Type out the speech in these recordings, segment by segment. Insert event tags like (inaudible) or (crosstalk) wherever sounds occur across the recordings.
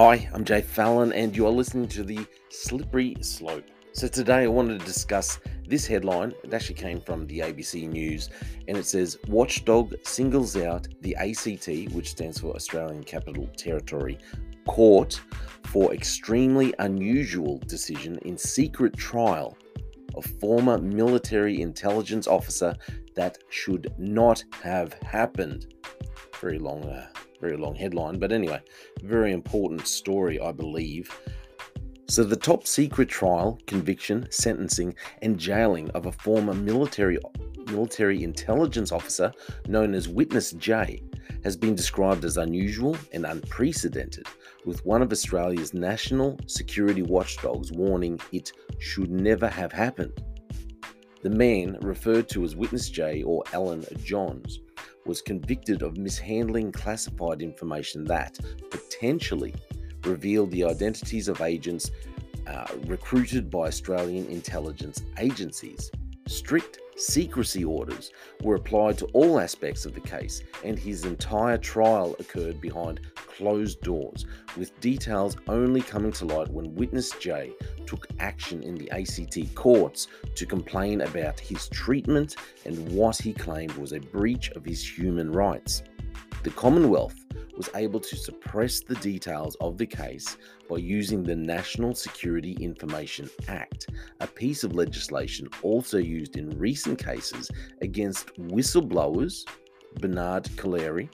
Hi, I'm Jay Fallon, and you are listening to the Slippery Slope. So, today I wanted to discuss this headline. It actually came from the ABC News, and it says Watchdog singles out the ACT, which stands for Australian Capital Territory Court, for extremely unusual decision in secret trial of former military intelligence officer that should not have happened. Very long uh, very long headline, but anyway, very important story, I believe. So, the top secret trial, conviction, sentencing, and jailing of a former military military intelligence officer known as Witness J has been described as unusual and unprecedented, with one of Australia's national security watchdogs warning it should never have happened. The man, referred to as Witness J or Alan Johns, was convicted of mishandling classified information that potentially revealed the identities of agents uh, recruited by Australian intelligence agencies. Strict secrecy orders were applied to all aspects of the case, and his entire trial occurred behind closed doors, with details only coming to light when witness J took action in the ACT courts to complain about his treatment and what he claimed was a breach of his human rights. The Commonwealth was able to suppress the details of the case by using the National Security Information Act, a piece of legislation also used in recent cases against whistleblowers Bernard Collaery,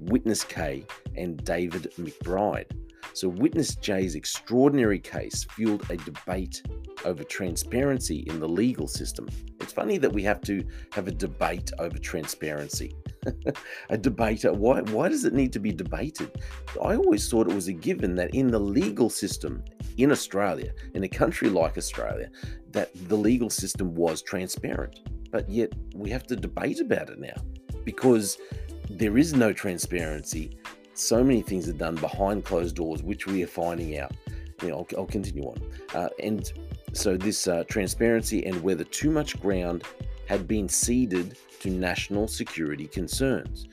Witness K, and David McBride. So, Witness J's extraordinary case fueled a debate over transparency in the legal system. It's funny that we have to have a debate over transparency. (laughs) a debater, uh, why, why does it need to be debated? I always thought it was a given that in the legal system in Australia, in a country like Australia, that the legal system was transparent. But yet we have to debate about it now because there is no transparency so many things are done behind closed doors, which we are finding out. You know, I'll, I'll continue on. Uh, and so, this uh, transparency and whether too much ground had been ceded to national security concerns.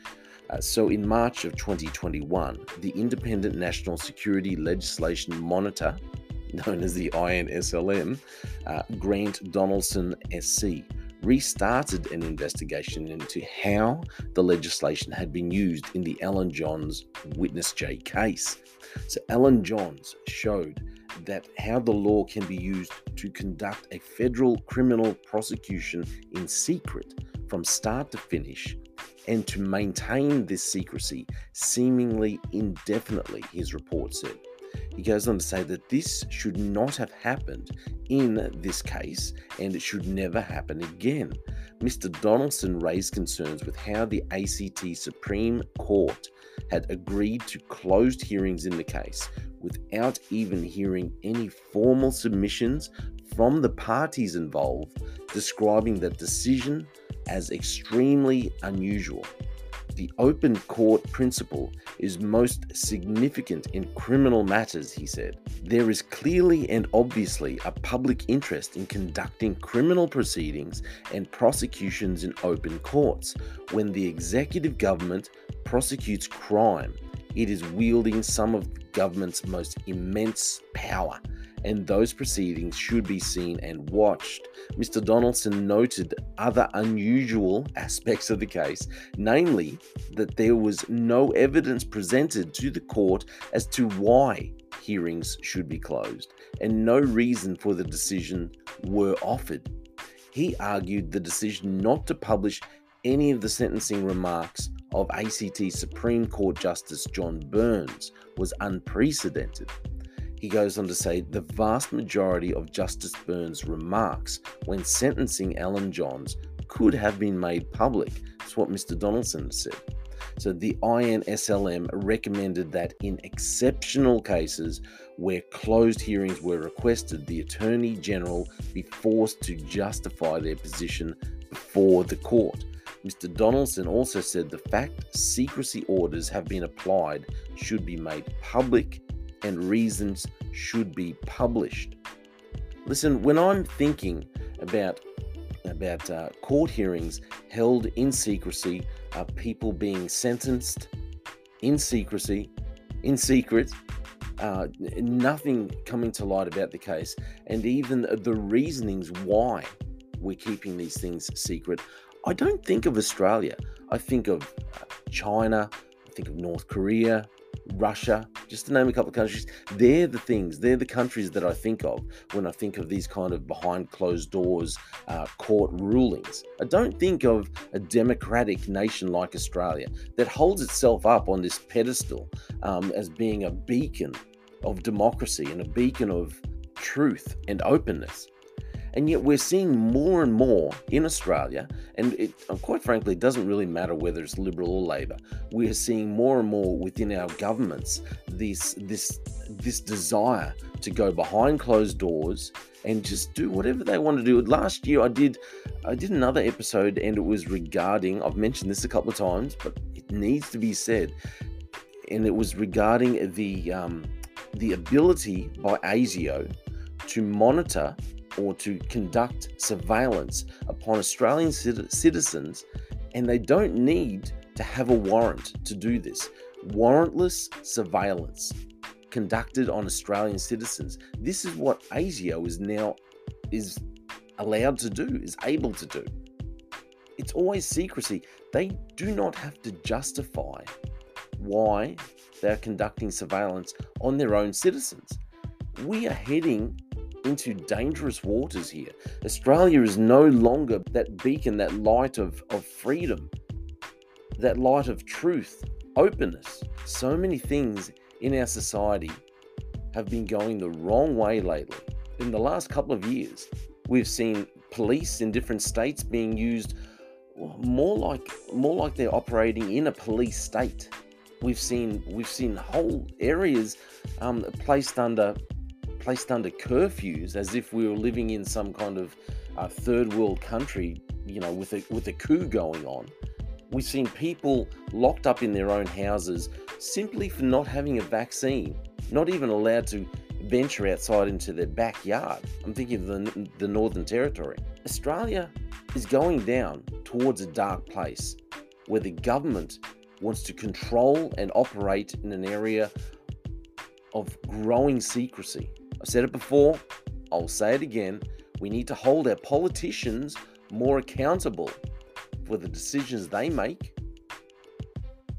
Uh, so, in March of 2021, the Independent National Security Legislation Monitor, (laughs) known as the INSLM, uh, Grant Donaldson SC, restarted an investigation into how the legislation had been used in the Alan Johns Witness J case. So, Alan Johns showed that how the law can be used to conduct a federal criminal prosecution in secret from start to finish and to maintain this secrecy seemingly indefinitely, his report said. He goes on to say that this should not have happened in this case and it should never happen again. Mr. Donaldson raised concerns with how the ACT Supreme Court had agreed to closed hearings in the case without even hearing any formal submissions from the parties involved, describing that decision as extremely unusual the open court principle is most significant in criminal matters, he said. There is clearly and obviously a public interest in conducting criminal proceedings and prosecutions in open courts. When the executive government prosecutes crime, it is wielding some of the government's most immense power and those proceedings should be seen and watched. Mr. Donaldson noted other unusual aspects of the case, namely that there was no evidence presented to the court as to why hearings should be closed, and no reason for the decision were offered. He argued the decision not to publish any of the sentencing remarks of ACT Supreme Court Justice John Burns was unprecedented. He goes on to say the vast majority of Justice Burns' remarks when sentencing Alan Johns could have been made public. That's what Mr. Donaldson said. So the INSLM recommended that in exceptional cases where closed hearings were requested, the Attorney General be forced to justify their position before the court. Mr. Donaldson also said the fact secrecy orders have been applied should be made public and reasons should be published. Listen, when I'm thinking about about uh, court hearings held in secrecy, uh, people being sentenced in secrecy, in secret, uh, nothing coming to light about the case, and even the reasonings why we're keeping these things secret. I don't think of Australia. I think of uh, China, I think of North Korea, Russia, just to name a couple of countries. They're the things, they're the countries that I think of when I think of these kind of behind closed doors uh, court rulings. I don't think of a democratic nation like Australia that holds itself up on this pedestal um, as being a beacon of democracy and a beacon of truth and openness. And yet we're seeing more and more in Australia, and it, uh, quite frankly, it doesn't really matter whether it's Liberal or Labor. We're seeing more and more within our governments this this this desire to go behind closed doors and just do whatever they want to do. Last year, I did I did another episode, and it was regarding. I've mentioned this a couple of times, but it needs to be said, and it was regarding the um, the ability by ASIO to monitor or to conduct surveillance upon Australian citizens, and they don't need to have a warrant to do this. Warrantless surveillance conducted on Australian citizens. This is what ASIO is now is allowed to do, is able to do. It's always secrecy. They do not have to justify why they're conducting surveillance on their own citizens. We are heading into dangerous waters here. Australia is no longer that beacon, that light of, of freedom, that light of truth, openness. So many things in our society have been going the wrong way lately. In the last couple of years, we've seen police in different states being used more like more like they're operating in a police state. We've seen we've seen whole areas um, placed under placed under curfews as if we were living in some kind of uh, third world country, you know, with a with a coup going on. We've seen people locked up in their own houses simply for not having a vaccine, not even allowed to venture outside into their backyard. I'm thinking of the, the Northern Territory. Australia is going down towards a dark place where the government wants to control and operate in an area of growing secrecy. I've said it before, I'll say it again. We need to hold our politicians more accountable for the decisions they make.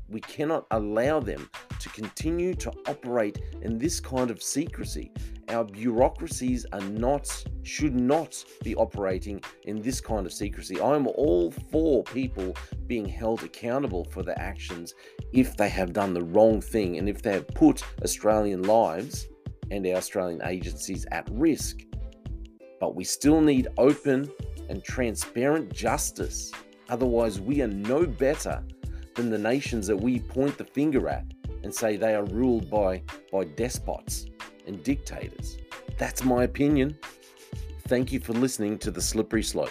We cannot allow them to continue to operate in this kind of secrecy. Our bureaucracies are not, should not be operating in this kind of secrecy. I'm all for people being held accountable for their actions if they have done the wrong thing and if they have put Australian lives and our Australian agencies at risk. But we still need open and transparent justice. Otherwise, we are no better than the nations that we point the finger at and say they are ruled by, by despots and dictators. That's my opinion. Thank you for listening to The Slippery Slope.